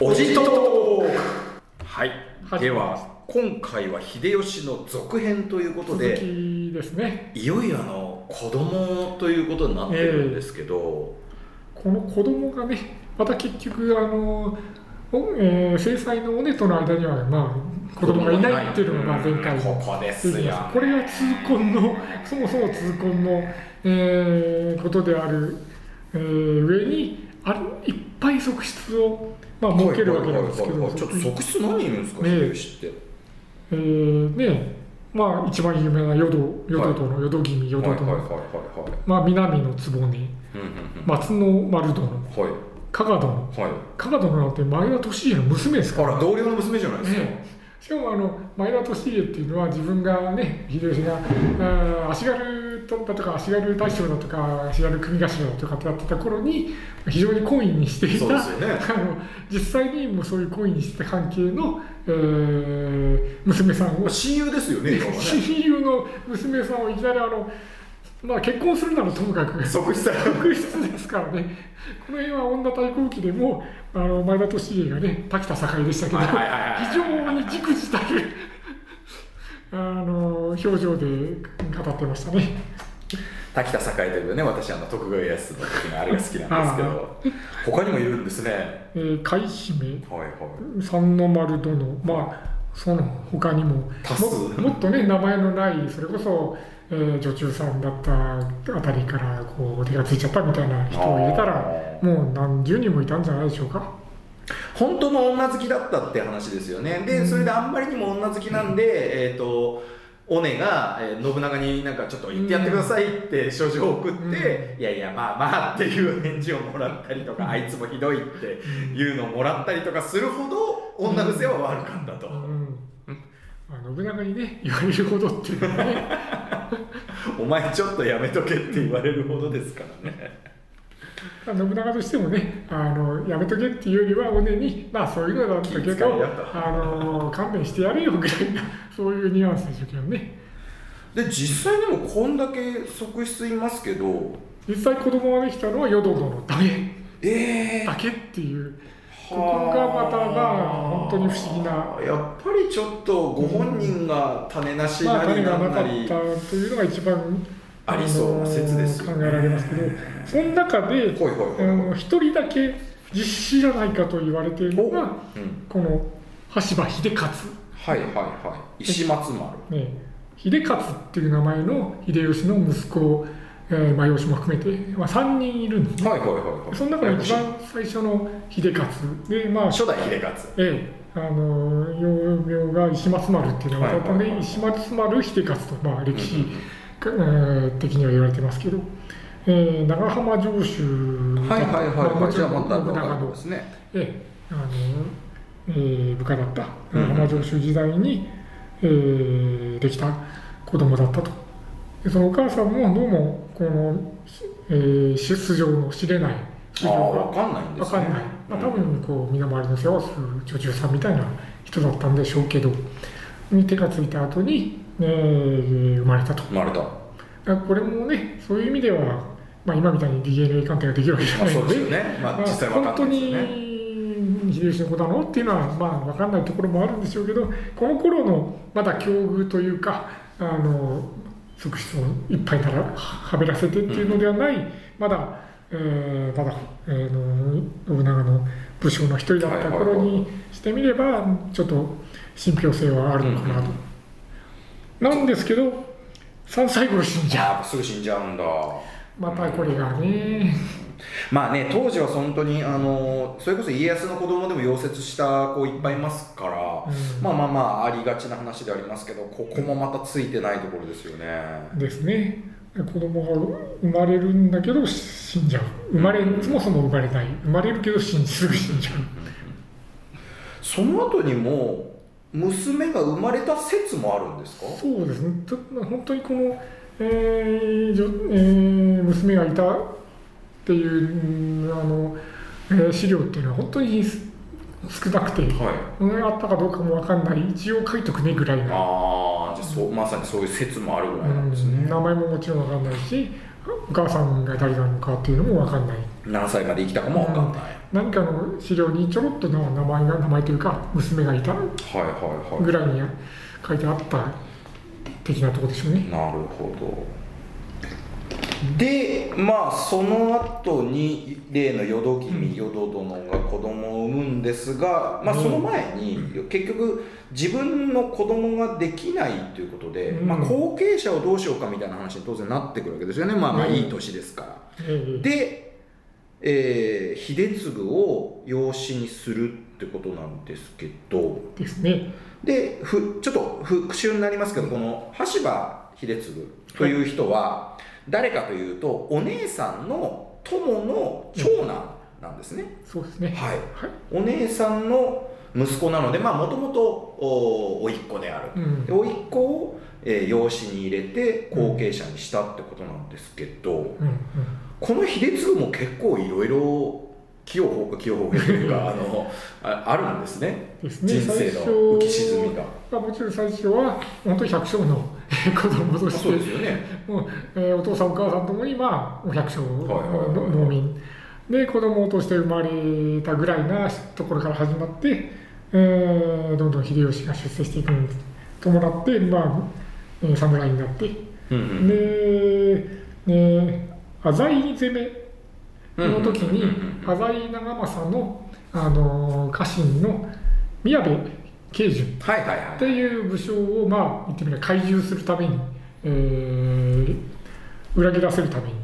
おじとはい、はいでは今回は秀吉の続編ということ続できですね。いよいよあの子供ということになってるんですけど、この子供がねまた結局あの、おえー、制裁の尾根との間にはまあ子供がいないっていうのがまあ前回ここですよ。これが痛恨のそもそも痛恨の、えーことである、えー上にあるいっぱい側室を、まあ、設けるわけなんですけどちょっと側室何人いるんですか、ね。秀吉って？えーね。まあ一番有名な淀淀殿の淀君淀殿、はいはいはいはいはい。まあ、南の局うんうんうん。松の丸殿。はい。加賀殿。はい。加賀殿なんて前田利家の娘ですから。あら同僚の娘じゃないですか、ね。しかもあの前田利家っていうのは自分がね秀吉があー足軽だとか足軽大将だとか足軽組頭だとかってやってた頃に非常に懇意にしていたそうですよね。あの実際にもうそういう懇意にしてた関係の、えー娘さんを。まあ親友ですよねね。親友の娘さんをいきなりあの、まあ、結婚するならともかく側室ですからね、この辺は女対抗期でも、あの前田利家がね、滝田栄でしたけど、非常にじくじたるあの表情で語ってましたね。滝田栄というね私あの徳川家康の時のあれが好きなんですけど他にもいるんですね。えー買い占め、はいはい。三の丸殿、まあ、その他にも。多数。も、もっとね、名前のない、それこそ、えー女中さんだったあたりからこう手がついちゃったみたいな人を入れたら、あもう何十人もいたんじゃないでしょうか。本当の女好きだったって話ですよね。でそれであんまりにも女好きなんで、えっ、と尾根が、えー信長になんかちょっと言ってやってくださいって書状を送って、いやいやまあまあっていう返事をもらったりとか、あいつもひどいっていうのをもらったりとかするほど女癖は悪かったと、うん。まあ、信長にね言われるほどっていうのはね。お前ちょっとやめとけって言われるほどですからね。まあ信長としてもねあのやめとけっていうよりは尾根にまあそういうのだったけどあの勘弁してやれよぐらいなそういうニュアンスでしょうけどね。で実際でもこんだけ側室いますけど。実際子供ができたのは淀殿だけ。ええ。だけっていう。ここがまたまあ本当に不思議な。やっぱりちょっとご本人が種なしまあなり。な種がなんかっなり、たというのが一番ありそうな説ですよね。考えられますけどその中で一人だけ実子じゃないかと言われているのがうん、この羽柴秀勝、はいはいはい。石松丸。ね、秀勝っていう名前の秀吉の息子、えーまあ、養子も含めて、まあ、3人いるんですね。はいはいはいはい。その中で一番最初の秀勝でまあ初代秀勝。ええ。あの幼名が石松丸っていう名前だったので、はいはいはい石松丸秀勝と、まあ、歴史、えー的には言われてますけど、えー長浜城主はいはいはい。まあ信長のねええあの、えー部下だったうん長浜城主時代に、えーできた子供だったと。でそのお母さんもどうもこの、えー出場の知れない素ああ性が分かんないんですね。わかんない、まあ、多分こう身の回りの世話をする女中さんみたいな人だったんでしょうけどに手がついた後に、えー生まれたと。生まれた。これもねそういう意味では、まあ、今みたいに DNA 鑑定ができるわけじゃまあないのですよね。まあまあ実際分か本当んないですよね。に秀吉の子なのっていうのはまあ分かんないところもあるんでしょうけどこの頃のまだ境遇というかあの側室をいっぱいならはべらせてっていうのではない、まだ、えーまだ、えーの信長の武将の一人だった頃にしてみればちょっと信憑性はあるのかなと。なんですけど3歳頃死んじゃう。すぐ死んじゃうんだ。またこれがね、まあね当時は本当にあのそれこそ家康の子供でも溶接した子いっぱいいますから、うん。まあまあまあありがちな話でありますけどここもまたついてないところですよね。ですね。子供が生まれるんだけど死んじゃう。生まれそもそも生まれない。生まれるけど死んすぐ死んじゃう。その後にも娘が生まれた説もあるんですか？そうですね。本当にこの、えーじょえー娘がいたっていううんあの、えー資料っていうのは本当にす少なくて、はい。うんあったかどうかも分かんない。一応書いとくねぐらいの。ああじゃあそうまさにそういう説もあるぐらいなんですうん。ね名前ももちろん分かんないしお母さんが誰なのかっていうのも分かんない。何歳まで生きたかも分かんない、何かの資料にちょろっとの名前が名前というか娘がいたぐらいに書いてあった的なところでしょうね。なるほど。でまあその後に例の淀君淀殿が子供を産むんですが、まあ、その前に結局自分の子供ができないということで、うん。まあ、後継者をどうしようかみたいな話に当然なってくるわけですよね。まあまあうん。いい年ですから。ええで、えー秀次を養子にするってことなんですけどですね。でふちょっと復習になりますけどこの羽柴秀次という人は誰かというとお姉さんの友の長男なんですね、そうですね。はいはい。お姉さんの息子なのでまあもともとお甥っ子であるうんっ子を、えー養子に入れて後継者にしたってことなんですけど、うんうん。この秀次も結構いろいろ器用法か器用法かというかあのああるんですね。ですね。人生の浮き沈みが。まあ、もちろん最初は本当に百姓の 子供としてそうですよね。もう、えーお父さんお母さんともにまあお百姓の農民。で子供として生まれたぐらいなところから始まって、えーどんどん秀吉が出世していくに伴ってまあ、えー侍になって。うんうん。で、ね、浅井攻めの時に浅井長政の、あの家臣の宮部慶順ってはいい。う武将をまあ言ってみれば懐柔するために、えー裏切らせるために、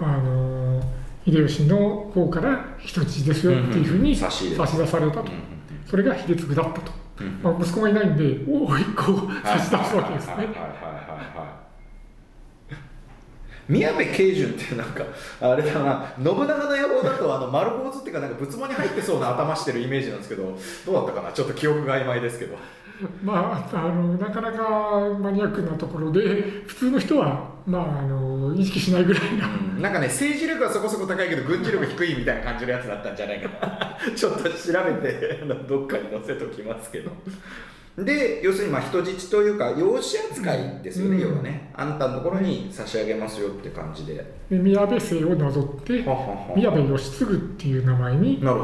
あの秀吉の方から人質ですよっていうふうに差し出されたと、うん。それが秀次だったと、まあ、息子がいないんでおお一個差し出すわけですね。はいはいはいはいはい。宮部慶順ってなんかあれだな。信長の野望だとあの丸坊主っていうかなんか仏門に入ってそうな頭してるイメージなんですけどどうだったかな？ちょっと記憶が曖昧ですけど。まあ、あのなかなかマニアックなところで普通の人は、まあ、あの意識しないぐらいな。うん。なんかね政治力はそこそこ高いけど軍事力低いみたいな感じのやつだったんじゃないかな。ちょっと調べてどっかに載せときますけど。で要するにまあ人質というか養子扱いですよね、うん。要はね。あんたのところに差し上げますよって感じで。で宮部姓をなぞって宮部義継っていう名前になっ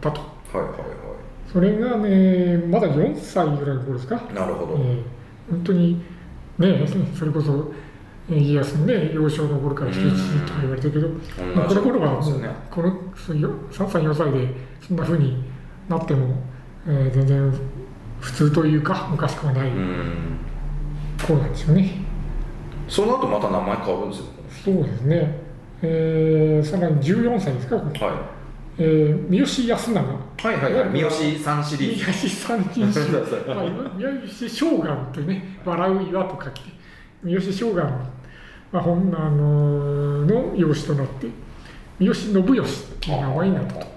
たと。はいはいはそれがねまだ4歳ぐらいの頃ですか、いなるほど、えー本当にねそれこそえー家康のね幼少の頃から人質とか言われてるけど、まあ、この頃はもうね。このそうよ3歳4歳でそんな風になっても、えー全然普通というかおかしくはないうん。頃なんですよね。その後また名前変わるんですよ。そうですね、えーさらに14歳ですか、はえー三好康長。いはいはいはい。三好さんシリーズ。三好三人衆。そうそうまあ、三好将軍というね笑う岩と書き三好将軍、まあ、本あのの養子となって三好信義っていう名前になったと。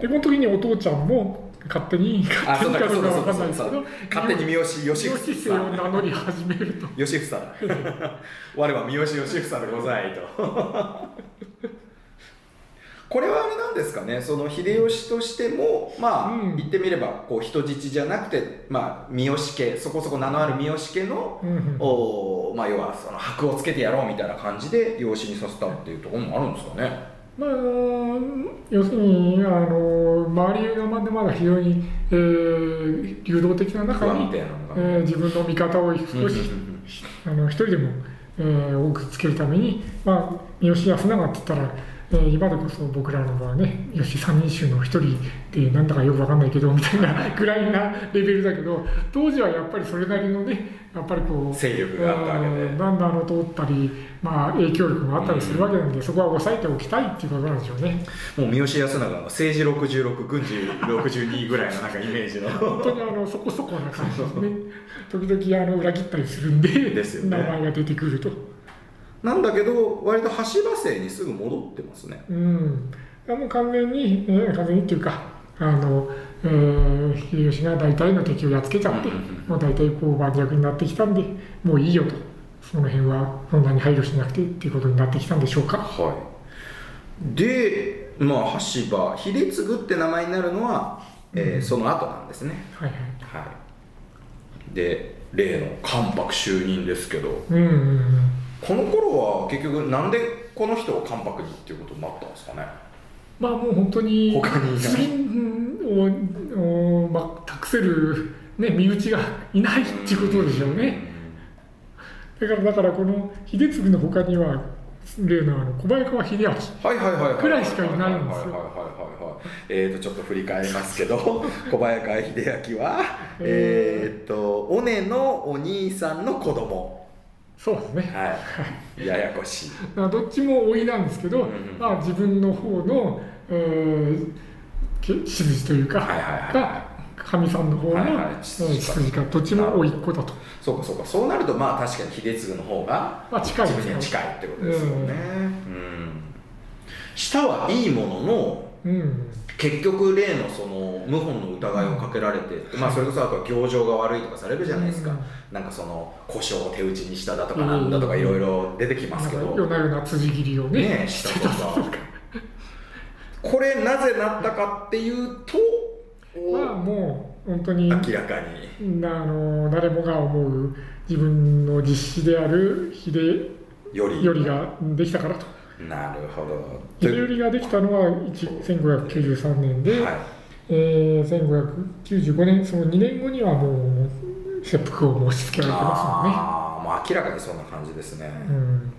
でこの時にお父ちゃんも勝手にあ勝手にかどうかそうだそうだわかんないですけど勝手に三好義三好姓房さんを名乗り始めると。義 房だ 我は三好義房でございとこれはあれなんですかね。その秀吉としてもまあ、うん。言ってみればこう人質じゃなくて、まあ、三好家そこそこ名のある三好家の、うんうん。おまあ、要はその箔をつけてやろうみたいな感じで養子にさせたっていうところもあるんですかね。まあ、要するにあの周りがまだまだ非常に、えー流動的な不中にえー自分の味方を少し、あの一人でも、えー多くつけるために、まあ、三好康永って言ったら、えー今でこそ僕らの場はね吉三人衆の一人でなんだかよくわかんないけどみたいな ぐらいなレベルだけど当時はやっぱりそれなりのねやっぱりこう勢力があったわけでうんバンダーの通ったり、まあ、影響力があったりするわけなんで、そこは抑えておきたいっていうことなんでしょうね。もう三好康永の政治66軍事62ぐらいのなんかイメージの本当にあのそこそこな感じですね。時々あの裏切ったりするんでですよね名前が出てくると。なんだけど割と橋場姓にすぐ戻ってますね。うん、あの完全に、えー完全にっていうか、あのえー秀吉が大体の敵をやっつけちゃって、もう大体こう盤石になってきたんで、もういいよと、その辺はそんなに配慮しなくてっていうことになってきたんでしょうか。はい。でまあ橋場秀次って名前になるのは、えーうん。その後なんですね。はいはい。はい。で例の関白就任ですけど。うんうんうんこの頃は結局なんでこの人を関白にっていうことになったんですかね？まあもう本当に他にいない。次をを、まあ、託せる、ね、身内がいないっていうことでしょうね。だからだからこの秀次の他には例のあの小早川秀明はいはいはいはい。くらいしかいないんですよ。はいはいはいはいはいえーとちょっと振り返りますけど 小早川秀明はえー。と尾根のお兄さんの子供そうですね。はい。ややこしい。どっちも老いなんですけど、うんうんまあ、自分の方の、えー、筋というか、はいはいはいがかみさんの方の、筋がどっちも老いっ子だと、そうかそうか。そうなるとまあ確かに秀次の方がまあ、近い自分には近いってことですよね。うん。舌はいいもののうん結局例のその謀反の疑いをかけられて、まあそれこそあとは行情が悪いとかされるじゃないですか、うんなんかその故障を手打ちにしただとかなんだとかいろいろ出てきますけど、夜な夜な辻切りをねしてたとか。これなぜなったかっていうと、まあもう本当に明らかに。あの誰もが思う自分の実子である秀より。頼ができたからとなるほど。秀頼ができたのは1 1593年で、はい。えー、1595年その2年後にはもう切腹を申し付けられてますああもう明らかにそんな感じですね、もんね。うん。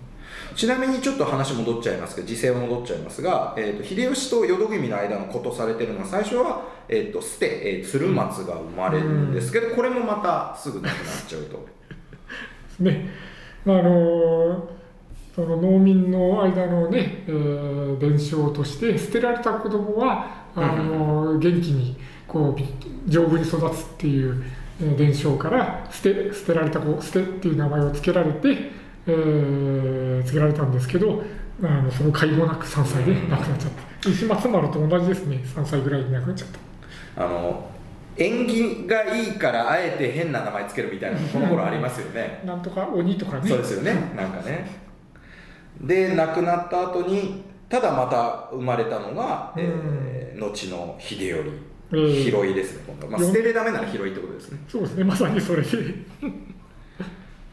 ちなみにちょっと話戻っちゃいます。けど時勢は戻っちゃいますが、えー、と秀吉と淀君の間のことされてるのは最初は、えー、と捨て、えー鶴松が生まれるんですけど、これもまたすぐなくなっちゃうと。ね。まああのその農民の間のね、えー伝承として捨てられた子供はあの元気にこう丈夫に育つっていうえー伝承から捨て捨てられた子捨てっていう名前を付けられて、えー付けられたんですけどあのその介護なく3歳で亡くなっちゃった。石松丸と同じですね。3歳ぐらいで亡くなっちゃった。あの縁起がいいからあえて変な名前つけるみたいなのこの頃ありますよね。なんとか鬼とかね。そうですよね。なんかねで亡くなった後にただまた生まれたのが、えー後の秀頼。えー広いですね今度は、まあ、捨てるダメなら広いってことですね。そうですね。まさにそれで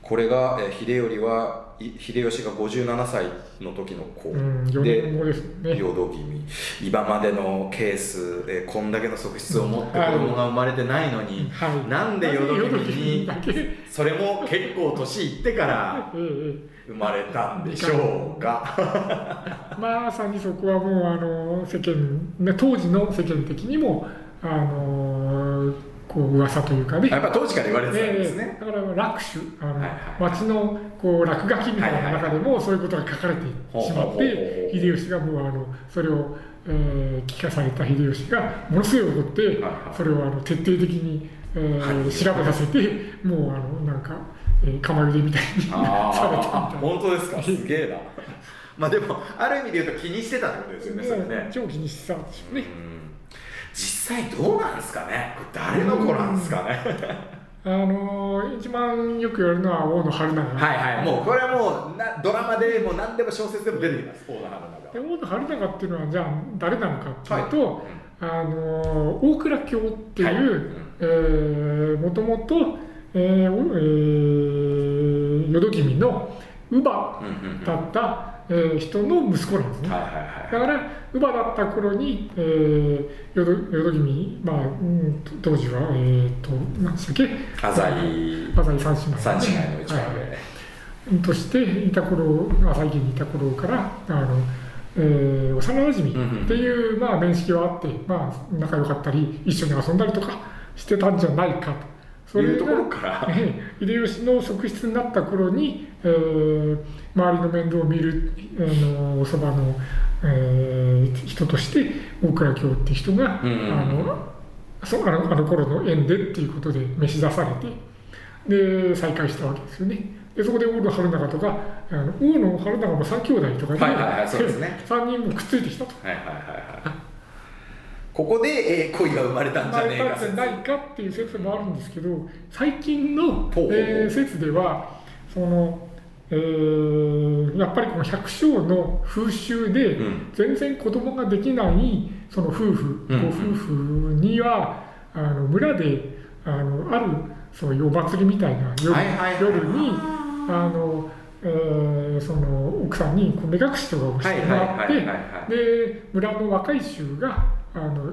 これが、えー秀頼はい秀吉が57歳の時の子、うん4で年後ですね。淀君今までのケース、えーこんだけの側室を持って子供が生まれてないのに、はい。なんで淀君にそれも結構年いってからええ生まれたんでしょうか まさにそこはもうあの世間、ね、当時の世間的にもあのこう噂というかね。やっぱ当時から言われてたんですえね。えだから落首あの、はいはい町のこう落書きみたいな中でもそういうことが書かれてしまっほうほうほうほう。て秀吉がもうあのそれを、えー聞かされた秀吉がものすごい怒って、はいはい。それをあの徹底的に、えーはい。調べさせてもうあのなんか、えー、釜茹でみたいにされたみたいな。本当ですか？すげえな。まあでもある意味で言うと気にしてたってことですよねそね。長期にしてたんでしょうね。うん実際どうなんですかね？誰の子なんですかね？あのー一番よく言われるのは大野春長。はいはい。もうこれはもうなドラマでもう何でも小説でも出てきます。大野花で大野春長っていうのはじゃあ誰なのかっていうと、あのー大倉卿っていう、もともと、淀君の乳母うんうんうん。だった、えー人の息子なんですね。はいはいはい。だから乳母だった頃に、えー、淀淀君、まあ、うんと当時は、えー、と何でしたっけ？浅井。浅井三姉妹。三姉妹の一番はい。としていた頃浅井家にいた頃からあの、えー幼馴染っていう、まあ、面識はあって、まあ、仲良かったり一緒に遊んだりとかしてたんじゃないかと。上いうところからええ秀吉の側室になった頃に、えー周りの面倒を見るあのおそばの、えー人として大倉京って人が、うんあのそあのあの頃の縁でっていうことで召し出されてで再会したわけですよね。でそこで大野春長とかあの大野春長も三兄弟とかで、はいはいはいそうですね 3人もくっついてきたと。はいはいはいはいここで、えー恋が生まれたんじゃ生まれねえか。たんじゃないかっていう説もあるんですけど最近の、えー説ではその、えーやっぱりこの百姓の風習でうん。全然子供ができないその夫婦、うん。ご夫婦にはあの村であのあるそういうお祭りみたいな夜,、にあの、えーその奥さんにこう目隠しとかをしてもらって、で村の若い衆があの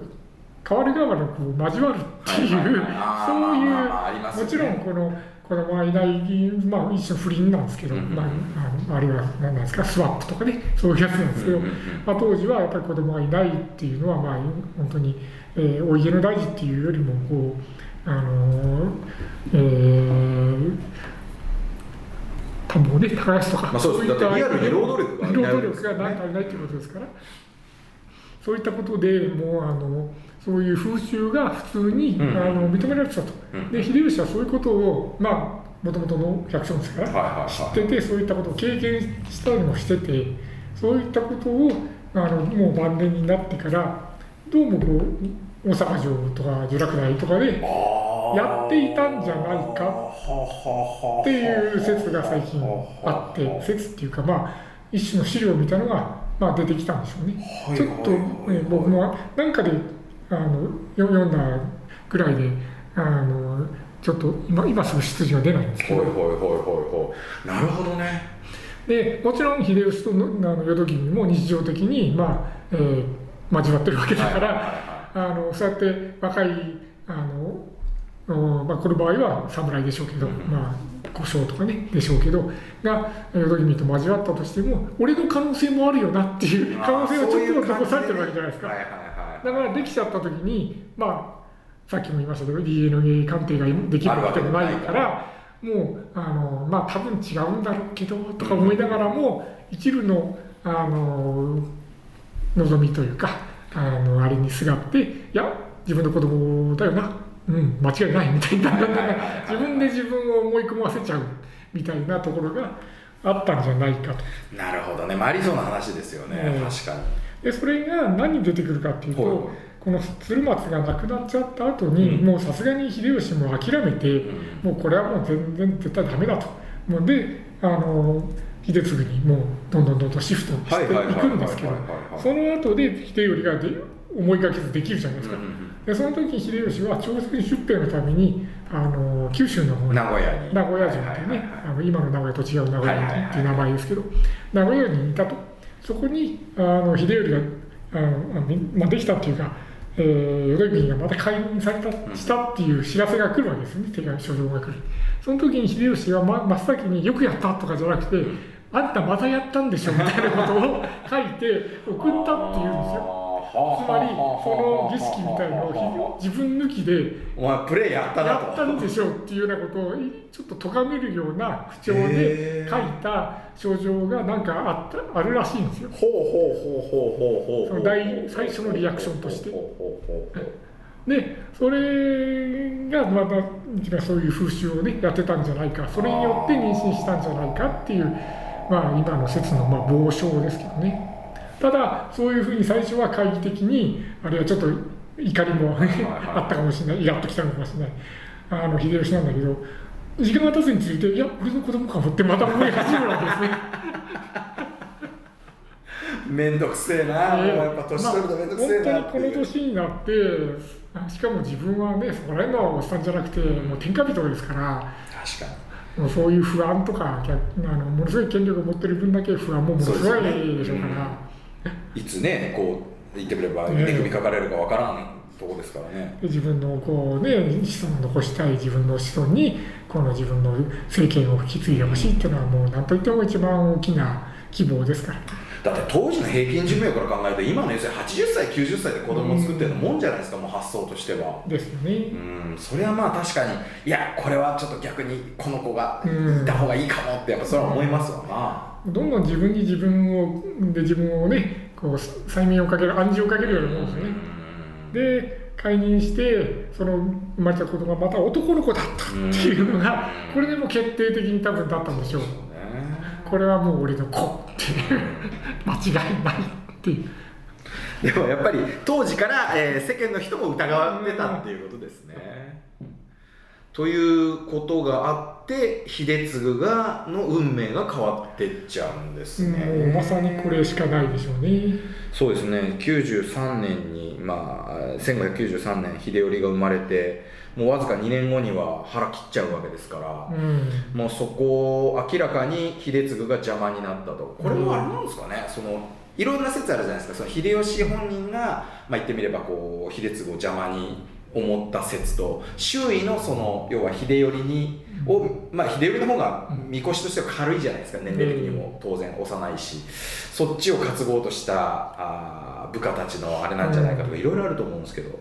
代わる代わるこう交わるっていう、はいはいはい。あーそういうもちろんこの子供がいない、まあ、一種不倫なんですけど、うんうんうん。まあ、あのあるいは何なんですかスワップとかねそういうやつなんですけど、うんうんうん。まあ、当時はやっぱり子供がいないっていうのは、まあ、本当に、えーお家の大事っていうよりもこう、あのーえー田んぼをね耕すとか、まあそうです。いっただってリアルに労働力が足りないということですからそういったことでもうあのそういう風習が普通に、うん。あの認められてたと、うん。で秀吉はそういうことをまあもともとの百姓ですから、知っててそういったことを経験したりもしててそういったことをあのもう晩年になってからどうもこう大阪城とか聚楽大とかでやっていたんじゃないかっていう説が最近あって説っていうかまあ一種の資料みたいなのが、まあ、出てきたんでしょうね。はいちょっと、はいはいね僕もなんかであのよ読んだぐらいであのちょっと今今すぐ出自は出ないんですけど。ほいほいほいほいほい。なるほどね。でもちろん秀吉とのあの淀君も日常的に、まあえー交わってるわけだから、はいはいはいあのそうやって若いあの、おまあ、この場合は侍でしょうけど、うん。まあ故障とかねでしょうけどが淀君と交わったとしても俺の可能性もあるよなっていう可能性がちょっとは残されてるわけじゃないですか。はいはいはいだからできちゃった時にまあさっきも言いましたけど DNA 鑑定ができるわけでもないからもうあのまあ多分違うんだろうけどとか思いながらも一縷のあの望みというかあのあれにすがっていや自分の子供だよなうん間違いないみたいな自分で自分を思い込ませちゃうみたいなところがあったんじゃないかと。なるほどね。まあありそうな話ですよね、うん。確かに。でそれが何に出てくるかっていうと、はいはいこの鶴松が亡くなっちゃった後に、うん。もうさすがに秀吉も諦めて、うん。もうこれはもう全然絶対ダメだと。もうであの秀次にもうどんどんどんどんシフトしていくんですけどその後で秀頼がで思いがけずできるじゃないですか、うんうんでその時に秀吉は朝鮮出兵のためにあの九州の方に名古屋に。名古屋城っていうね、あの今の名古屋と違う名古屋っていう名前ですけど、名古屋にいたと、そこにあの秀頼があの、まあ、できたっていうか、えー、淀君がまた解任されたしたっていう知らせが来るわけですね、手紙、書状が来る。その時に秀吉は、ま、真っ先によくやったとかじゃなくて、あんたまたやったんでしょみたいなことを書いて送ったっていうんですよ。つまり、その儀式みたいのを自分抜きでお前プレイやったなと。やったんでしょうっていうようなことをちょっと咎めるような口調で書いた書状がなんかあったあるらしいんですよ。ほうほうほうほうほうほうその第最初のリアクションとして。ほうほうほうほうでそれがまたそういう風習をねやってたんじゃないか。それによって妊娠したんじゃないかっていうまあ今の説のまあ傍証ですけどねただそういうふうに最初は懐疑的にあるいはちょっと怒りもあったかもしれないイラッときたのかもしれない。あの秀吉なんだけど時間が経つについていや俺の子供かもってまた思い始めるわけですね。めんどくせえな、もうやっぱ年取るとめんどくせえなまあ本当にこの年になってあしかも自分はねそこら辺のおっさんじゃなくてもう天下人ですから確かもうそういう不安とか逆あのものすごい権力を持ってる分だけ不安もものすごいでしょうから。に いつねこう言ってみればね手首かかれるかわからんとこですからね。で自分のこう、ね、子孫を残したい自分の子孫にこの自分の政権を引き継いでほしいっていうのはもう何といっても一番大きな希望ですから。だって当時の平均寿命から考えると今の要するに80歳90歳で子供を作ってるのもんじゃないですか、もう発想としては。ですよね。うんそれはまあ確かにいやこれはちょっと逆にこの子がうん。いた方がいいかもってやっぱそれは思いますわな、どんどん自分に自分をで自分をねこう催眠をかける暗示をかけるようなもんですよね。で解任してその生まれた子供がまた男の子だったっていうのがうんこれでも決定的に多分だったんでしょう。これはもう俺の子っていう。間違いないっていう。でもやっぱり当時から、えー世間の人も疑われてたっていうことですねということがあって秀次がの運命が変わってっちゃうんですね、もうまさにこれしかないでしょうね。そうですね。93年にまあ1593年秀頼が生まれてもうわずか2年後には腹切っちゃうわけですから、うん。もうそこを明らかに秀次が邪魔になったと。これはあれなんですかね、そのいろんな説あるじゃないですか。その秀吉本人が、まあ、言ってみればこう秀次を邪魔に思った説と周囲のその要は秀頼にを、まあ、秀頼の方がみこしとしては軽いじゃないですか年齢的にも当然幼いし。そっちを担ごうとしたあー部下たちのあれなんじゃないかとかいろいろあると思うんですけど、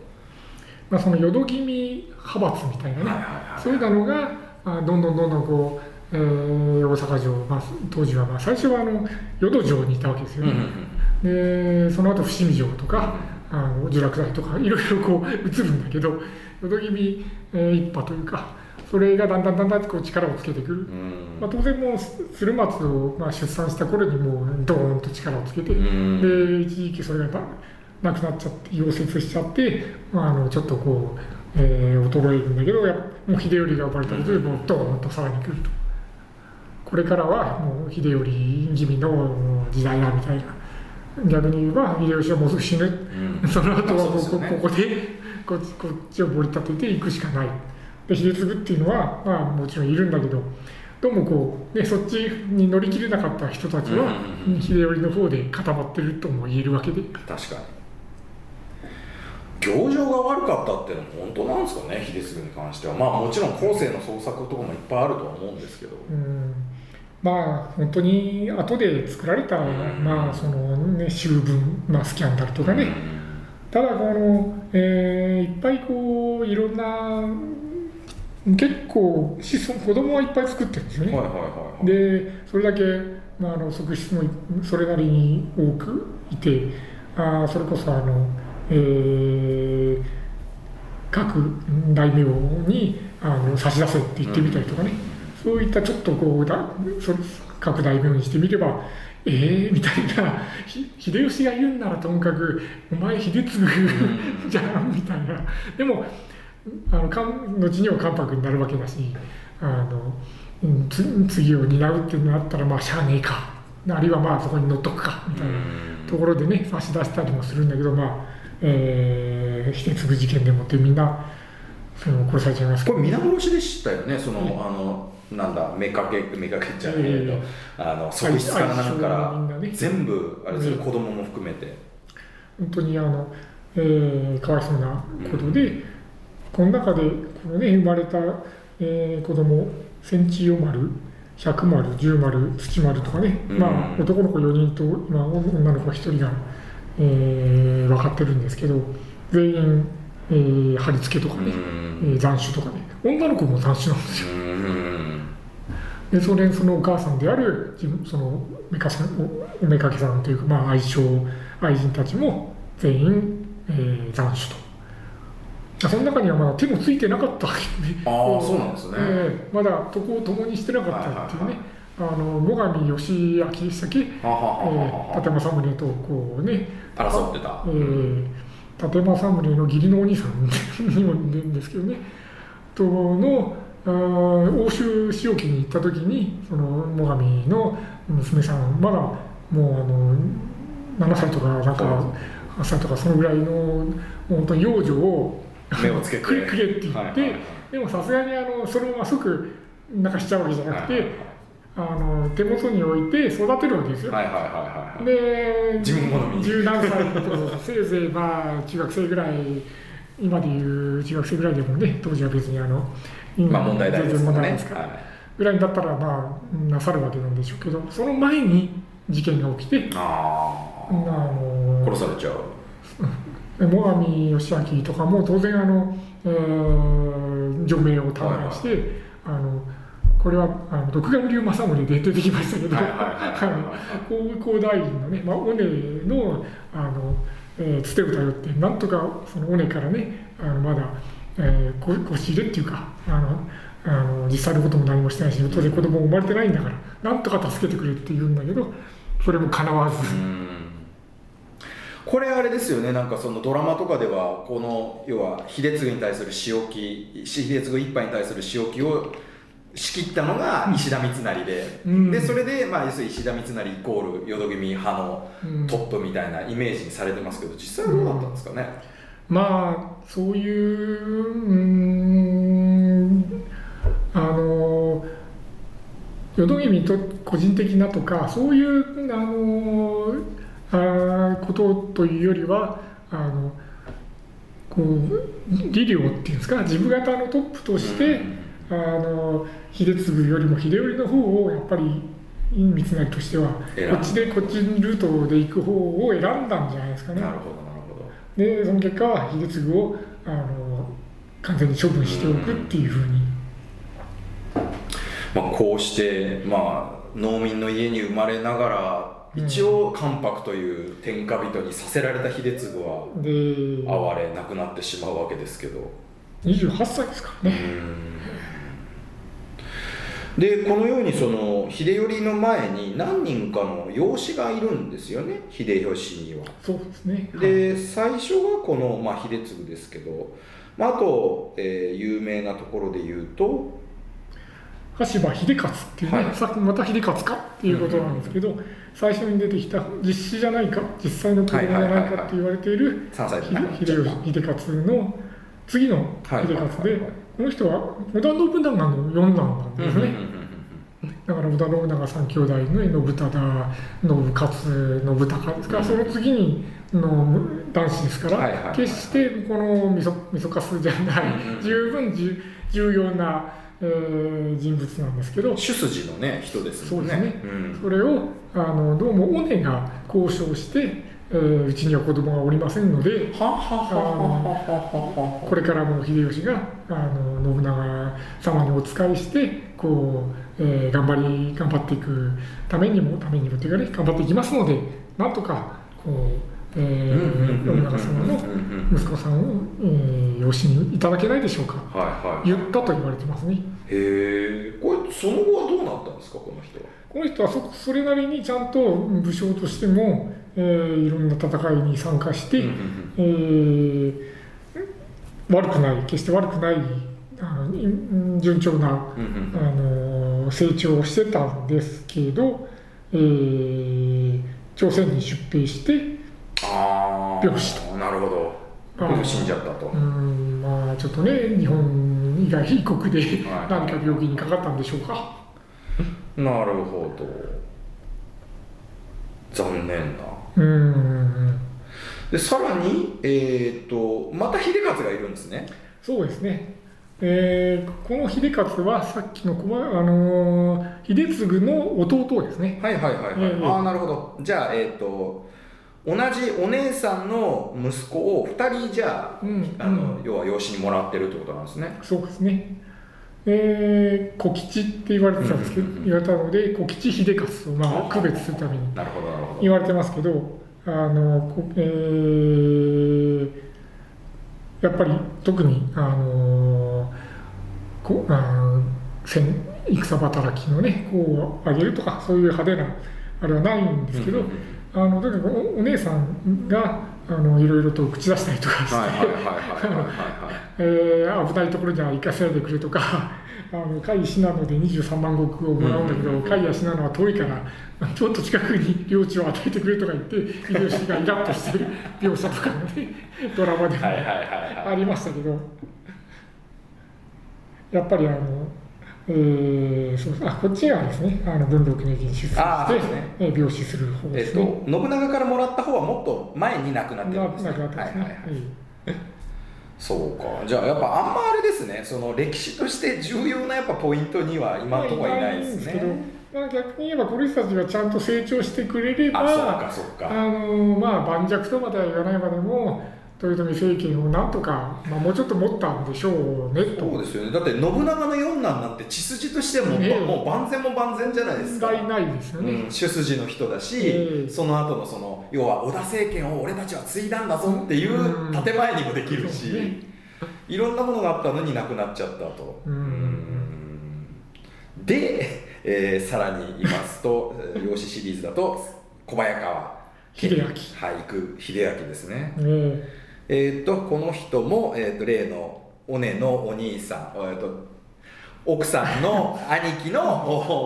まあ、その淀君派閥みたいなね、はいはいはいそういうのが、まあ、どんどんどんどんこう、えー大阪城、まあ、当時は、まあ、最初はあの淀城にいたわけですようんうんね、でその後伏見城とかあの聚楽台とかいろいろこう移るんだけど淀君、えー一派というかそれがだんだんだんだんこう力をつけてくる、うん。まあ、当然もう鶴松を、まあ、出産した頃にもうドーンと力をつけて、うん。で一時期それがななくなっちゃって溶接しちゃって、まあ、あのちょっとこう、えー衰えるんだけどやもう秀頼が生まれたことでもうドーンとさらに来ると。これからはもう秀頼気味の時代だみたいな逆に言えば秀吉はもうすぐ死ぬうん。その後はこそうですよね。ここでこっちこっちを盛り立てていくしかない。で秀次っていうのは、まあ、もちろんいるんだけどどうもこう、ね、そっちに乗り切れなかった人たちはうんうんうん秀頼の方で固まってるとも言えるわけで。確かに。行情が悪かったっていうのも本当なんですかね秀次に関しては。まあもちろん後世の創作とかもいっぱいあるとは思うんですけど。うんまあ本当に後で作られた、ん。まあそのね、修文、まあ、スキャンダルとかね、ただこの、えーいっぱいこういろんな結構子供はいっぱい作ってるんですよね、はいはいはいはい。でそれだけ、まあ、あの側室もいそれなりに多くいてあーそれこそあの、えー各大名にあの差し出せって言ってみたりとかね、そういったちょっとこうだそ各大名にしてみればえー、みたいなひ秀吉が言うんならともかくお前秀次 じゃんみたいな。でもあのかん後には関白になるわけだしあの、うん、つ次を担うってなったらまあしゃあねえか。あるいはまあそこに乗っとくかみたいな。ところでね差し出したりもするんだけどまあ、えー、秀次事件でもってみんなその殺されちゃいますけど。これ皆殺しでしたよねその、あのなんだ目かけ目かけじゃねえと、あの側室からなんかみんなね。ら全部あれするうん。子供も含めて、本当にあの、えーかわいそうなことで、この中でこの、ね、生まれた、えー子供千千代丸百丸十丸土丸とかね、うん。まあ、男の子4人と今女の子1人が、えー分かってるんですけど全員、えー貼り付けとかうね、えんー斬首とかね女の子も斬首なんですよ。うんでそれそのお母さんであるそのめかさんおおめかけさんというか、まあ、愛称愛人たちも全員、えー斬首と。その中にはまだ手もついてなかったわけで、ああそうなんですね、えーまだ床を共にしてなかったっていうね、あの最上義明でしたっけ、えははははー、立政宗とこうね、争ってた、えー、立政宗の義理のお兄さんにもいるんですけどねとの欧州仕置きに行った時にその最上の娘さんまだもうあの7歳とかなんか8歳とかそのぐらいの本当に養女を 目をつけてくれくれって言って、はいはいはい。でもさすがにあのそのまま即なんかしちゃうわけじゃなくて、はいはいあの手元に置いて育てるわけですよ。はいはいはいはいはい。で自分好みに。十何歳の頃せいぜいまあ中学生ぐらい今でいう中学生ぐらいでもね当時は別にあの今まあ問題ないです全然問からね題ないですか。ら、はい。ぐらいだったらまあなさるわけなんでしょうけどその前に事件が起きてああのあ殺されちゃう。最上義明とかも当然あの、えー除名を嘆願して、あのこれはあの独眼竜政宗で出てきましたけど、はい 大臣のね、まあ、尾根のあの、えーつてを頼ってなんとかその尾根からねあのまだ、えー、ここし入れっていうかあのあの実際のことも何もしてないし当然子供も生まれてないんだからなんとか助けてくれって言うんだけどそれもかなわず。うん。これあれですよねなんかそのドラマとかではこの要は秀次に対する仕置き秀次一派に対する仕置きを仕切ったのが石田三成で、うん。でそれで、まあ、要するに石田三成イコール淀君派のうん。トップみたいなイメージにされてますけど実際はどうだったんですかね、まあそういううーんあの淀君と個人的なとかそういうあのあーことというよりはあのこう李陵っていうんですか自分型のトップとして、あの秀次よりも秀頼の方をやっぱり三成としてはこっちでこっちルートで行く方を選んだんじゃないですかね。なるほどでその結果は秀次をあの完全に処分しておくっていうふうに、まあ、こうして、まあ、農民の家に生まれながら一応関白という天下人にさせられた秀次はで哀れなくなってしまうわけですけど。28歳ですからね、でこのようにその秀頼の前に何人かの養子がいるんですよね秀吉には。そうですね。で最初がこの、まあ、秀次ですけど、まあ、あと、えー有名なところで言うと羽柴秀勝っていうね、はい。さっきまた秀勝かっていうことなんですけど、最初に出てきた実子じゃないか実際の子供じゃないかって言われている3歳秀吉秀勝の次のはい。秀勝で、はいはいはいこの人は織田信長の四男なんですね、だから織田信長三兄弟の信忠信勝信孝ですか。ら、その次にの男子ですから、決してこのみそみそかすじゃない、十分じゅ重要な、えー人物なんですけど。主筋のね人ですもんね。そうですね。うん。それをあのどうも尾根が交渉して、えーうちには子供がおりませんのでこれからも秀吉があの信長様にお仕えしてこう、えー頑張り頑張っていくためにもためにもというかね頑張っていきますのでなんとかこう、えー信長様の息子さんを、えー養子にいただけないでしょうか。はいはい。言ったと言われてますね。へえこれその後はどうなったんですかこの人は。この人はそそれなりにちゃんと武将としても、えーいろんな戦いに参加して、えー悪くない決して悪くないあのい順調な、あの成長をしてたんですけど、えー朝鮮に出兵してああ病死なるほど。死んじゃったと。うんまあちょっとね日本以外 異国ではい。何か病気にかかったんでしょうか。なるほど残念なうんでさらにえっ、とまた秀勝がいるんですね。そうですね。えーこの秀勝はさっきのあのー秀次の弟ですね。はいはいはいはい、ええああなるほど。じゃあえっ、と同じお姉さんの息子を2人じゃあ,、うんあのうん。要は養子にもらってるってことなんですね。そうですね。えー小吉って言われてたんですけど、言われたので小吉秀勝をまあ区別するために言われてますけど、あのこえーやっぱり特にあのこあの戦戦働きのねこう上げるとかそういう派手なあれはないんですけど、あのとにかくおお姉さんがあのいろいろと口出したりとかして、危ないところには行かせないでくれとか あの甲斐信濃で23万石をもらうんだけど、甲斐や信濃は遠いからちょっと近くに領地を与えてくれとか言って秀吉がイラッとしてる 描写とかもねドラマでもありましたけど。やっぱりあの。えー、そうあこっちがですね。あの文禄名人出世して、あーそうですね。えー病死する方ですね。と信長からもらった方はもっと前に亡くなってるんですね。なくなってますね。はいはいはい。え そうか。じゃあやっぱあんまあれですね。その歴史として重要なやっぱポイントには今のところはいないですね。けど、まあ、逆に言えばこの人たちがちゃんと成長してくれればあのまあ盤石とまでは言わないまでも豊臣政権をなんとか、まあ、もうちょっと持ったんでしょうねと。そうですよね。だって信長の四男なんて血筋としてはももう万全も万全じゃないですか。問題ないですよね。うん、主筋の人だし、ええ。その後のその要は織田政権を俺たちは継いだんだぞっていううん。建前にもできるし、そうね。いろんなものがあったのになくなっちゃったと。で、えーさらに言いますとえー 養子シリーズだと小早川秀明はい生秀明ですね。ええーっとこの人も、えーっと例の尾根のお兄さん、えーっと奥さんの 兄貴の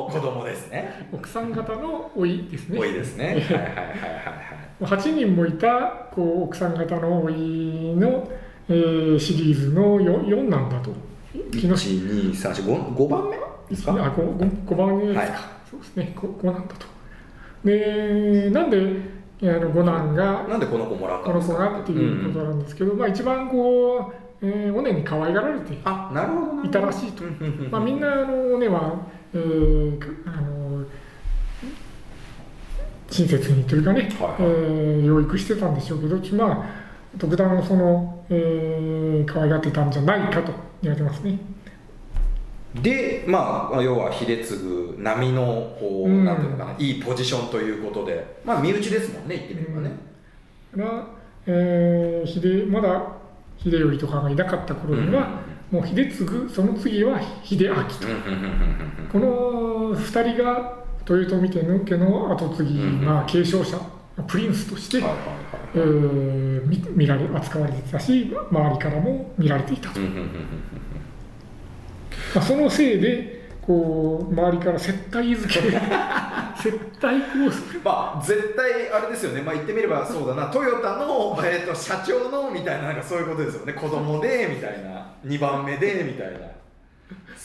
お子供ですね。ー奥さん方の老いですね。多いですね。はいはいはいはいはい。8人もいたこう奥さん方の老いの、えーシリーズの 4, 4なんだと。木下12345番目ですか？あ 5, 5番目ですか、はい。そうですね。5, 5なんだと。でなんであの五男がなんでこの子もらったこの？子んですかがっていうことなんですけど、まあ、一番こう、えー、尾根に可愛がられていたらしいと、まあ、みんなあの尾根は、えーかあの親切にというかね、はいはい。えー養育してたんでしょうけど、まあ、特段その、えー可愛がってたんじゃないかと言われてますね。でまあ要は秀次並みのこう、うん。なんていうのかないいポジションということでまあ身内ですもんね言ってみればね、が、えー秀まだ秀頼とかがいなかった頃には、もう秀次その次は秀明と。うんうんうんうんこの2人が豊臣家の家の後継ぎ、うんまあ、継承者プリンスとして、うんはいはいえ見られ扱われていたし周りからも見られていたと、はいうんうんうんうんまあ、そのせいでこう周りから接待付け。接待コース。まあ絶対あれですよね。まあ言ってみればそうだな。トヨタの、えー、と社長のみたいななんかそういうことですよね。子供でみたいな。2番目でみたいな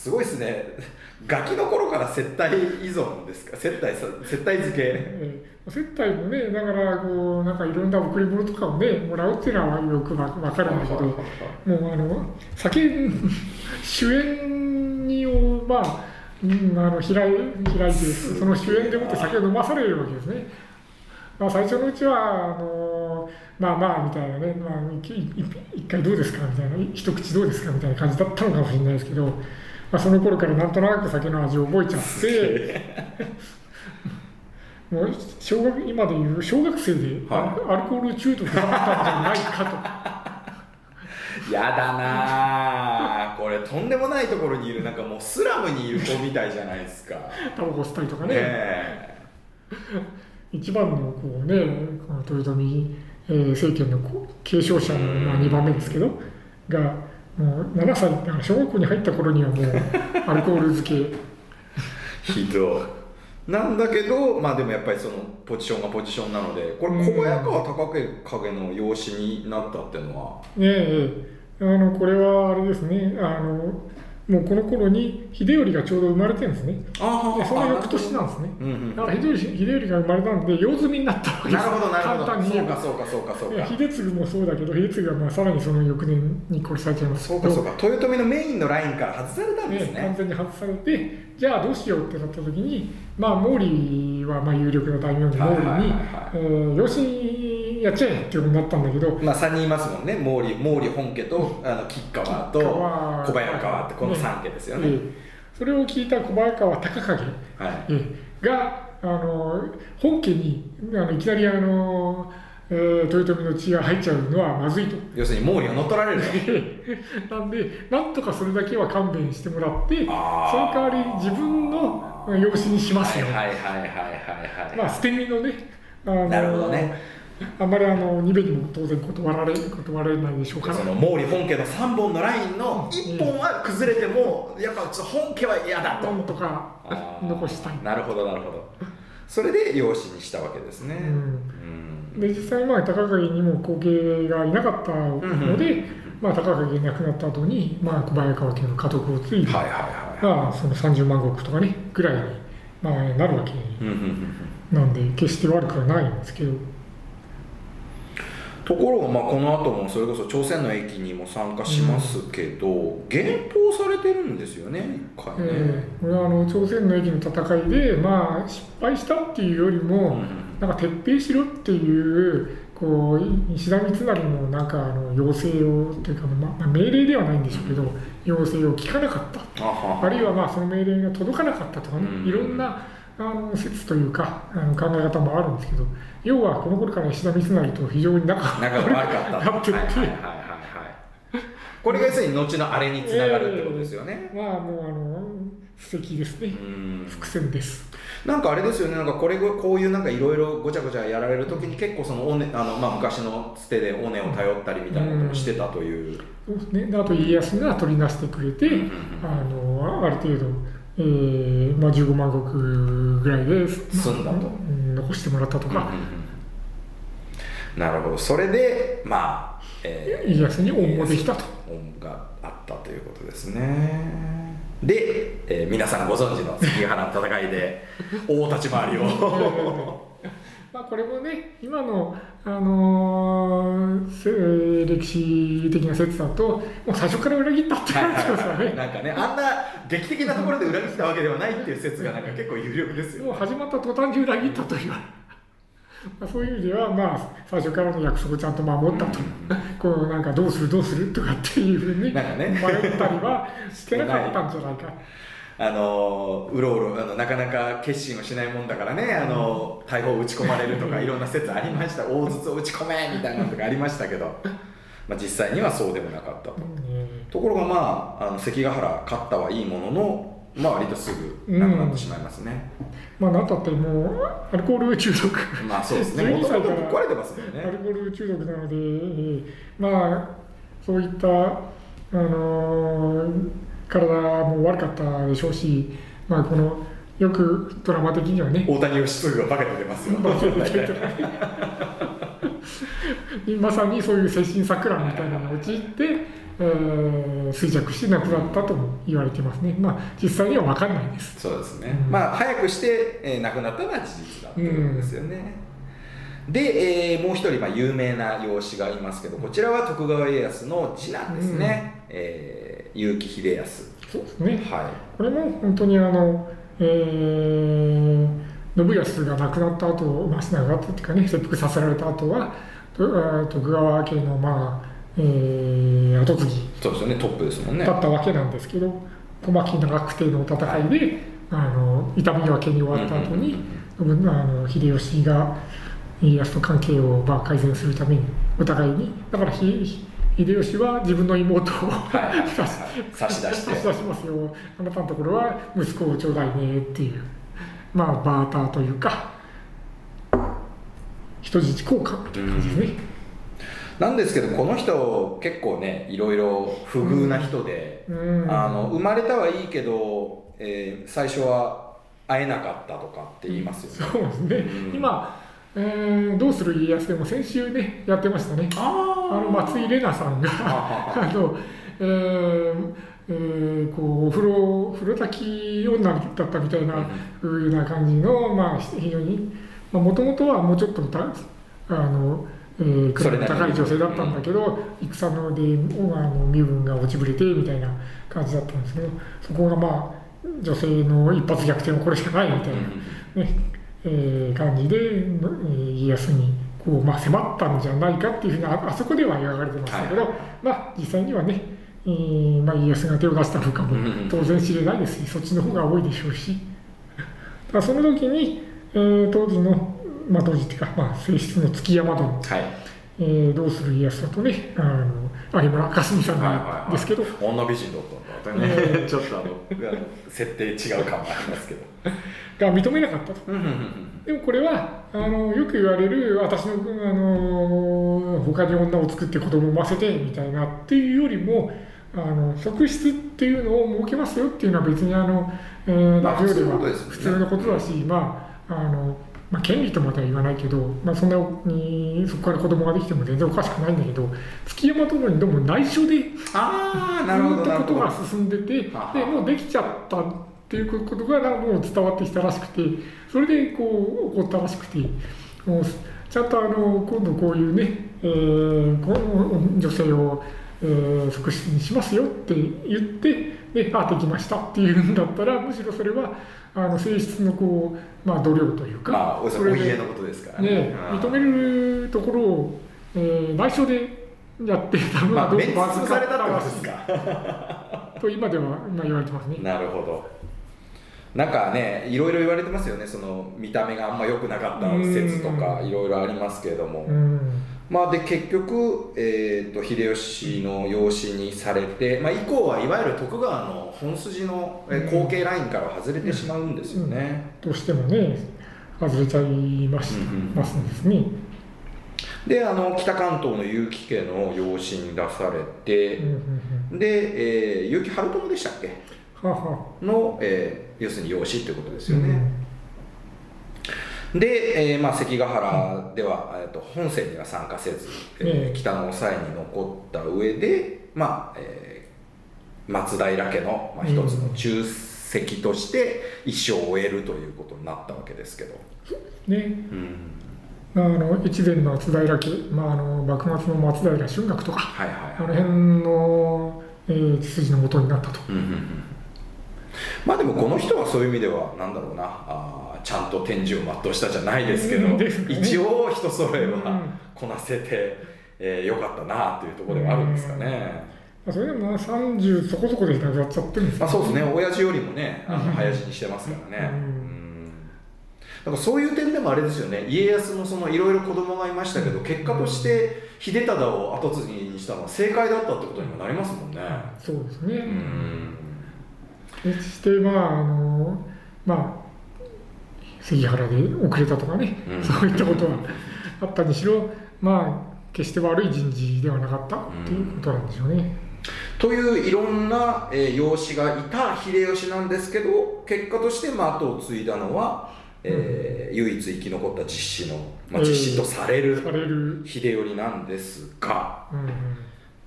すごいですね。ガキの頃から接待依存ですか？接待さ接待付け。えー接待もねだからこうなんかいろんな贈り物とかをねもらうっていうのはよくわ分かるんだけどもうあの酒主演にをまあ、うん、あの開い開いてその主演でもって酒を飲まされるわけですね。まあ、最初のうちはあのまあまあみたいなね、まあ、一回どうですか？みたいな。一口どうですか？みたいな感じだったのかもしれないですけど、まあ、その頃からなんとなく酒の味を覚えちゃって。もう小学今でいう小学生でアはルコール中毒だったんじゃないかと。やだなあ。これとんでもないところにいるなんかもうスラムにいる子みたいじゃないですか。ねタバコ吸ったりとかね。え。一番のこうねこの豊臣、えー政権の継承者の、まあ、2番目ですけどがもう7歳だから小学校に入った頃にはもうアルコール漬け。ひどい。なんだけどまあでもやっぱりそのポジションがポジションなのでこれ小早川隆景の養子になったっていうのは？ねええ。あのこれはあれですね。あのもうこの頃に秀頼がちょうど生まれてるんですね。あでその翌年なんですね。うんうん。だから秀頼秀頼が生まれたんで用済みになったわけです。なるほどなるほど。簡単にそうかそうかそうかそうか。秀次もそうだけど秀次はまあさらにその翌年に殺されちゃいますそうかそうか。豊臣のメインのラインから外されたんですね、完ね全に外されてじゃあどうしようってなった時にまあ毛利はまあ有力な大名の毛利にはいはいはいはい。えー養子やっちゃえっていうことになったんだけどまあ3人いますもんね。毛利毛利本家とあの吉川と小早川ってこの3家ですよね。ええそれを聞いた小早川隆景、はい。ええがあの本家にあのいきなりあの、えー豊臣の血が入っちゃうのはまずいと。要するに毛利を乗っ取られると なんで、なんとかそれだけは勘弁してもらって、その代わり自分の養子にしますよ。はいはいはいはいはいはい。まあ、捨て身のね、あのなるほどねあんまりあの二部にも当然断られ断られないでしょうから。その毛利本家の3本のラインの1本は崩れてもやっぱちょっと本家は嫌だと。なんとか残したい。なるほどなるほど。それで養子にしたわけですね。うん。うん。で実際まあ高影にも後継がいなかったので、まあ、高影が亡くなった後にまあ小早川家の家督を継いで、はいはいはいまあ、その30万石とかねぐらいに、まあ、なるわけうんうんうんうん。なんで決して悪くはないんですけど。ところがまあこの後もそれこそ朝鮮の駅にも参加しますけど、減俸されてるんですよね一回ね、えーこれはあの朝鮮の駅の戦いで、まあ、失敗したっていうよりも、なんか撤兵しろっていうこう石田三成のなんかあの要請をというか、ままあ、命令ではないんでしょうけど要請を聞かなかった。あは。あるいはまあその命令が届かなかったとかね、うん。いろんなあの説というかあの考え方もあるんですけど要はこの頃から石田三成と非常に仲が悪かった。なってって、はいはいはいはいはい。これが要するに後のあれにつながるってことですよね、まあもうあの素敵ですね。うん。伏線です。なんかあれですよね。なんかこれこういうなんかいろいろごちゃごちゃやられる時に結構その尾根あの、まあ、昔のつてで尾根を頼ったりみたいなこともしてたという、そうですね。であと家康が取り出してくれて、うんうんうん。あのある程度、えーまあ、15万石ぐらいで済んだと。うん残してもらったとか、うんうんうん。なるほど。それでまあ、え家康に恩もできたと。恩があったということですね。で、えー皆さんご存知の関ヶ原の戦いで大立ち回りを まあこれもね今の、あのーせ歴史的な説だともう最初から裏切ったってはいなってますよね。なんかねあんな劇的なところで裏切ったわけではないっていう説がなんか結構有力ですよもう始まった途端に裏切ったという。まあそういう意味ではまあ最初からの約束をちゃんと守ったと、こうなんかどうするどうするとかっていうふうになんかね。迷ったりはしてなかったんじゃないか。あのうろうろあのなかなか決心をしないもんだからねあの大砲を撃ち込まれるとかいろんな説ありました。大筒を撃ち込めみたいなのとかありましたけど、まあ、実際にはそうでもなかったと。ところがまああの関ヶ原勝ったはいいもののまあ割とすぐなくなってしまいますね、まあなんたってもうアルコール中毒。まあそうですね。も12ともとぶっ壊れてますもんアルねコール中毒なので、えーまあそういった、あのー体も悪かったでしょうし、まあ、このよくドラマ的にはね大谷義次が化けて出ますよ。まさにそういう精神錯乱みたいなのに陥って、えー衰弱して亡くなったとも言われてますね、まあ、実際には分かんないです。そうですね、うん。まあ早くして、えー亡くなったのは事実だっていうことですよね、で、えーもう一人、まあ、有名な養子がいますけどこちらは徳川家康の次男ですね、えー結城秀康。そうですね。はこれも本当にあの、えー信康が亡くなった後、まあ、死ながったっていうかね切腹させられた後は徳川家のまあ、えー後継ぎいそうですよね。トップですもんね。だったわけなんですけど小牧長久手の戦いで、あの痛み分けに終わった後に、信あの秀吉が家康と関係をまあ改善するためにお互いに。だからひ秀吉は自分の妹を差し出して。差し出しますよ。あなたのところは息子をちょうだいねっていう。まあバーターというか人質交換みたいな感じですね、なんですけどこの人結構ねいろいろ不遇な人で、うん。あの生まれたはいいけど、えー最初は会えなかったとかって言いますよね、そうですね、うん。今、えーどうする家康でも先週ねやってましたね。ああの松井玲奈さんがああの、えーえーこうお風呂風呂炊き女だったみたいな風な感じの、まあ、非常にもともとはもうちょっとたあの、えー、それなりに高い女性だったんだけど、戦のであの身分が落ちぶれてみたいな感じだったんですけどそこがまあ女性の一発逆転はこれしかないみたいな、ねえー感じで、えー家康にこう、まあ、迫ったんじゃないかっていうふうにああそこでは描かれてましたけど、はい。まあ、実際にはね、えーまあ、家康が手を出したのかも当然知れないですしそっちの方が多いでしょうし。だその時に、えー当時の、まあ、当時っていうか、まあ、正室の築山殿、はい。えーどうする家康だとねあの有村架純さんはいはいなはい。んですけど、女美人だったんだね、えちょっとあの設定違う感もありますけど。が認めなかったと。でもこれはあのよく言われる私のあの他に女を作って子供を産ませてみたいなっていうよりもあの側室っていうのを設けますよっていうのは別にあの、えーまあラジオでは普通のことですよね。普通のことだし、まああのまあ、権利とまでは言わないけど、まあ、そんなにそこから子供ができても全然おかしくないんだけど築山殿にどうも内緒でああなそうるほど。ことが進んでてでもうできちゃったっていうことがなんかもう伝わってきたらしくてそれでこう起こったらしくてもうちゃんとあの今度こういうね、えーこの女性を、えー側室にしますよって言ってであできましたっていうんだったらむしろそれはあの性質のこう、まあ、度量というか、まあお家のことですからね、うん。認めるところを、えー内緒でやってたのまあ、がどうか潰されたってらしいことですか。と今ではまあ言われてますね。なるほど。なんかね、いろいろ言われてますよね、その見た目があんま良くなかった説とか、いろいろありますけれども、うん、まあ、で結局、えー、と秀吉の養子にされて、まあ、以降はいわゆる徳川の本筋のえー後継ラインから外れてしまうんですよね。どうしてもね外れちゃいましうんうんますん。ですね。であの北関東の結城家の養子に出されてうん、うんうん。で、えー、結城晴友でしたっけ？はあは。の、えー要するに養子ってことですあよね。で、えーまあ、関ヶ原では、えー、と本戦には参加せず、えーええ北の抑えに残った上で、まあえー松平家の、まあ、一つの重責として一生を終えるということになったわけですけど。ね。うん。まあ、あの越前の松平家、まあ、あの幕末の松平春岳とかはいはい。あの辺の、えー血筋の元になったと。うんうんうん。まあでもこの人はそういう意味ではなんだろうなあーちゃんと天寿を全うしたじゃないですけど、ね。一応人揃えはうん。こなせて、えーよかったなというところではあるんですかね。まあ、それでもな30そこそこで亡くなっちゃってるんですまあ、そうですね。親父よりもねあうん。の早死にしてますからね。うん。うん。だからそういう点でもあれですよね。家康もそのいろいろ子供がいましたけど結果として秀忠を後継ぎにしたのは正解だったってことにもなりますもんね。そうですね。うん。そしてまああのまあ関ヶ原で遅れたとかね、うん。そういったことはあったにしろまあ決して悪い人事ではなかったということなんでしょうね。といういろんな、えー養子がいた秀吉なんですけど結果として、まあ、後を継いだのは、えー唯一生き残った実子の、まあ、うん実子とされる秀頼なんですが、うん。ま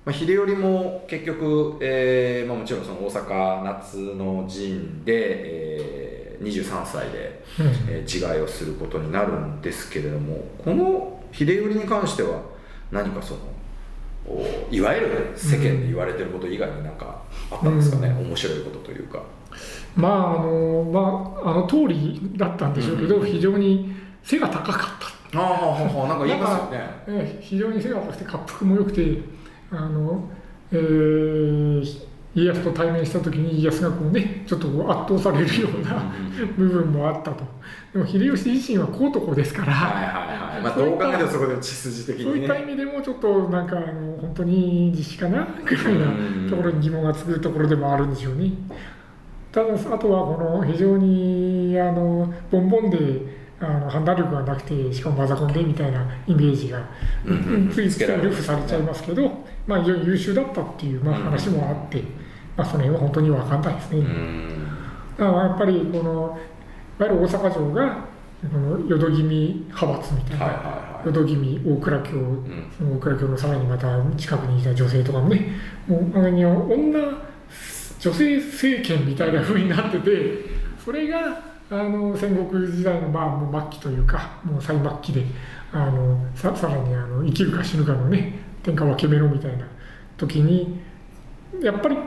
あ、秀頼も結局、えーまあ、もちろんその大阪夏の陣で、えー23歳で、うんえー自害をすることになるんですけれどもこの秀頼に関しては何かそのおいわゆる世間で言われてること以外に何かあったんですかね、面白いことというか。まああのまああの通りだったんでしょうけど、うん非常に背が高かった。ああなんか言いますよね。ええ非常に背が高くて滑腹も良くてあの、えー家康と対面した時に家康がこうねちょっとこう圧倒されるような部分もあったと。でも秀吉自身は高男ですから、はいはいはい。まあどう考えてもそこで血筋的にね。そういった意味でもちょっとなんかあの本当に実施かな？ぐらいなところに疑問がつくところでもあるんでしょうね。ただあとはこの非常にあのボンボンであの判断力がなくてしかもマザコンでみたいなイメージがついついルフされちゃいますけど、まあ、非常に優秀だったっていう、まあ、話もあって、まあ、その辺は本当に分かんないですね。うんだからやっぱりこのいわゆる大阪城がこの淀君派閥みたいな、はいはいはい。淀君大倉京、んその大倉京のさらにまた近くにいた女性とかもねもうあの女女性政権みたいな風になっててそれがあの戦国時代のまあもう末期というかもう最末期であのささらにあの生きるか死ぬかのね天下分け目のみたいな時にやっぱり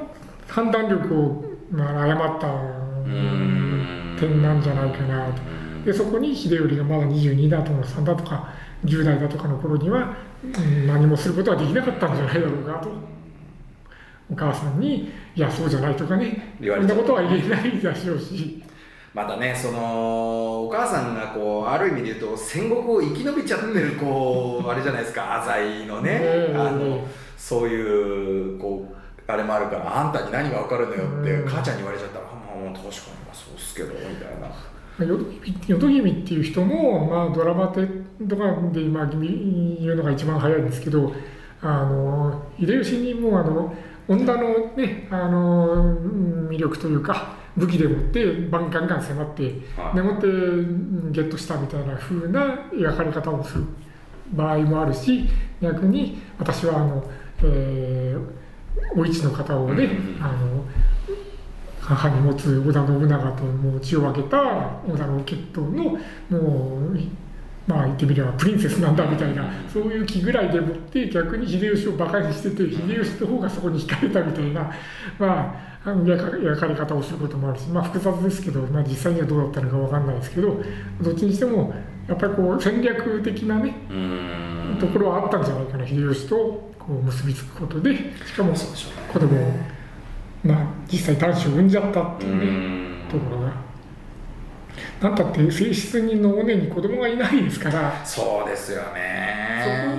判断力を、まあ、誤ったうん点なんじゃないかなと。でそこに秀頼がまだ22だとか3だとか10代だとかの頃には、うん何もすることはできなかったんじゃないだろうかと。お母さんに「いやそうじゃない」とかねそんなことは言えないでしょうし。またねそのお母さんがこうある意味で言うと戦国を生き延びちゃってるこうあれじゃないですか浅井のね、ええあのそういうこうあれもあるからあんたに何が分かるのよって、うん母ちゃんに言われちゃったら「あまあ確かにまあそうっすけど」みたいな。淀君っていう人も、まあ、ドラマでとかで今見言うのが一番早いんですけどあの秀吉にもあの女の,、ね、あのうん魅力というか武器でもってバンガンガン迫ってはいでもってうんゲットしたみたいな風な描かれ方をする場合もあるし逆に私はあの、えーお市の方をね、うんあの母に持つ織田信長ともう血を分けた織田の血統のもうまあ言ってみればプリンセスなんだみたいなそういう気ぐらいでもって逆に秀吉を馬鹿にしてて秀吉の方がそこに惹かれたみたいなまああの描かれ方をすることもあるしまあ複雑ですけど、まあ、実際にはどうだったのかわかんないですけどどっちにしてもやっぱりこう戦略的なねうん。ところはあったんじゃないかな秀吉とこう結びつくことでしかも子供をまあ実際男子を産んじゃったってういうねん。ところが。なんたって正室人の尾根に子供がいないですから。そうですよね。そこ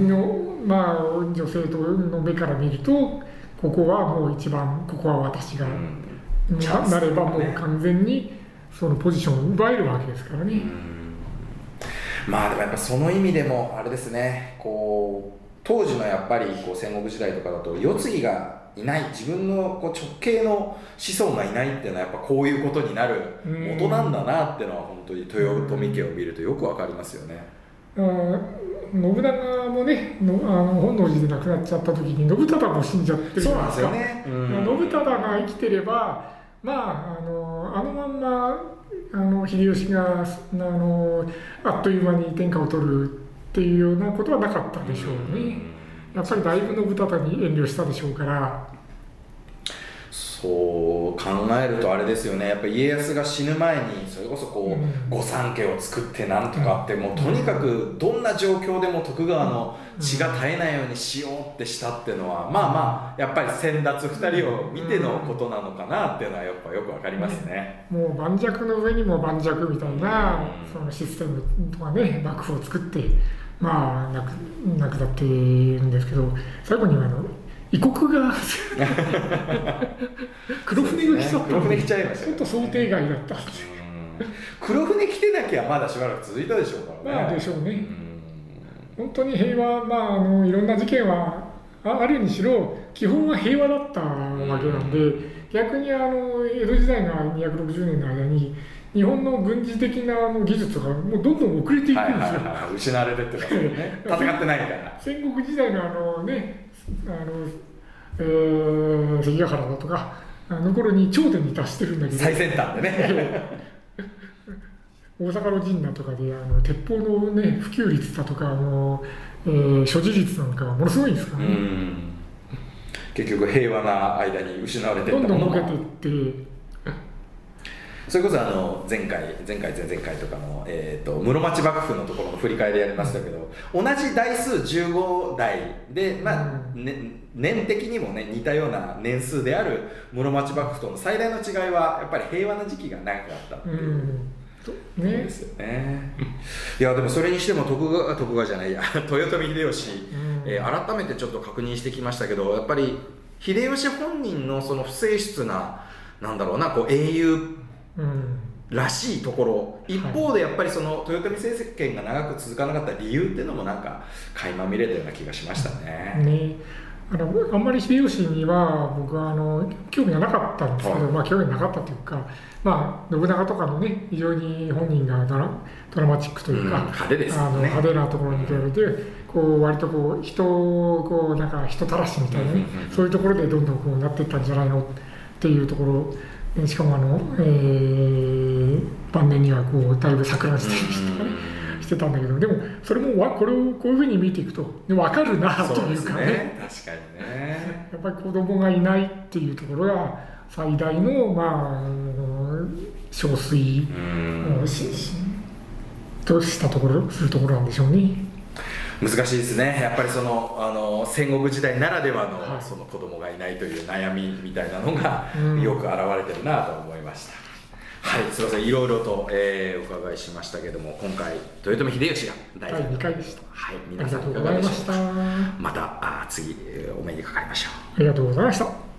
にの、まあ、女性との目から見るとここはもう一番ここは私が、うん。チャンスななればもう完全にそのポジションを奪えるわけですからね。まあでもやっぱその意味でもあれですね。こう当時のやっぱりこう戦国時代とかだと世継ぎがいない自分のこう直系の子孫がいないっていうのはやっぱこういうことになる元なんだなっていうのは本当に豊臣家を見るとよくわかりますよね。信長もねのあの本能寺で亡くなっちゃった時に信忠も死んじゃってるじゃないですか。ね。信忠が生きてればまああのあのまんまあの秀吉があのあっという間に天下を取るっていうようなことはなかったでしょうね。やっぱりだいぶ信忠に遠慮したでしょうから。そう考えるとあれですよねやっぱ家康が死ぬ前にそれこそこう、うん御三家を作ってなんとかって、もうとにかくどんな状況でも徳川の血が絶えないようにしようってしたっていうのは、まあまあやっぱり先達2人を見てのことなのかなっていうのはやっぱよくわかりますね。もう盤石の上にも盤石みたいなうんそのシステムとかね幕府を作ってまあなくなくなっているんですけど最後にはあの異国が 黒船が来ちゃった黒船来ちゃいましたよちょっと想定外だった。うん。黒船来てなきゃまだしばらく続いたでしょうからね。まあでしょうね。うん。本当に平和まああのいろんな事件はああるにしろ基本は平和だったわけなんで逆にあの江戸時代の260年の間に日本の軍事的なあの技術がもうどんどん遅れていくんですよ。はいはいはい、失われてってますよね。戦ってないから。戦国時代のあのねあの、えー関ヶ原だとかあの頃に頂点に達してるんだけど最先端でね。大阪の陣だとかであの鉄砲のね普及率だとかあの、えー所持率なんかはものすごいんですからね、うん結局平和な間に失われていどんどんボケてもいってそれこそあの前回前回前々回とかの、えー、と室町幕府のところの振り返りやりましたけど、同じ台数15代で、まあね、年的にもね似たような年数である室町幕府との最大の違いはやっぱり平和な時期が長かったってういう。んとそうでねすよね。いやでもそれにしても徳川徳川じゃないや 豊臣秀吉、うんえー改めてちょっと確認してきましたけどやっぱり秀吉本人のその不正出ななんだろうなこう英雄うんらしいところ。一方でやっぱりその豊臣政権が長く続かなかった理由っていうのもなんか垣間見れたような気がしましたね。ね。あのあんまり秀吉には僕はあの興味がなかったんですけど、はい。まあ興味なかったというか、まあ、信長とかのね非常に本人がドラドラマチックというか、うん派手ですよね。あの派手なところに比べてこう割とこう人をこうなんか人たらしみたいなね、うんうんうんそういうところでどんどんこうなっていったんじゃないのっていうところえしかもあの、えー晩年にはこうだいぶ錯乱してしてたんだけど。でもそれもわこれをこういうふうに見ていくとで分かるなというかね。ね。確かにね。やっぱり子供がいないっていうところが最大のまあ憔悴うん。をししとしたところするところなんでしょうね。難しいですね。やっぱりそのあの戦国時代ならではの,、はい。その子供がいないという悩みみたいなのが、うん。よく表れてるなと思いました。はい。すいません。いろいろと、えーお伺いしましたけども今回豊臣秀吉が大第事2回でした。はい。あ皆さんいかりがとうごがでしょうかざいました。あまたあ次えーお目にかかりましょう。りがとうございました。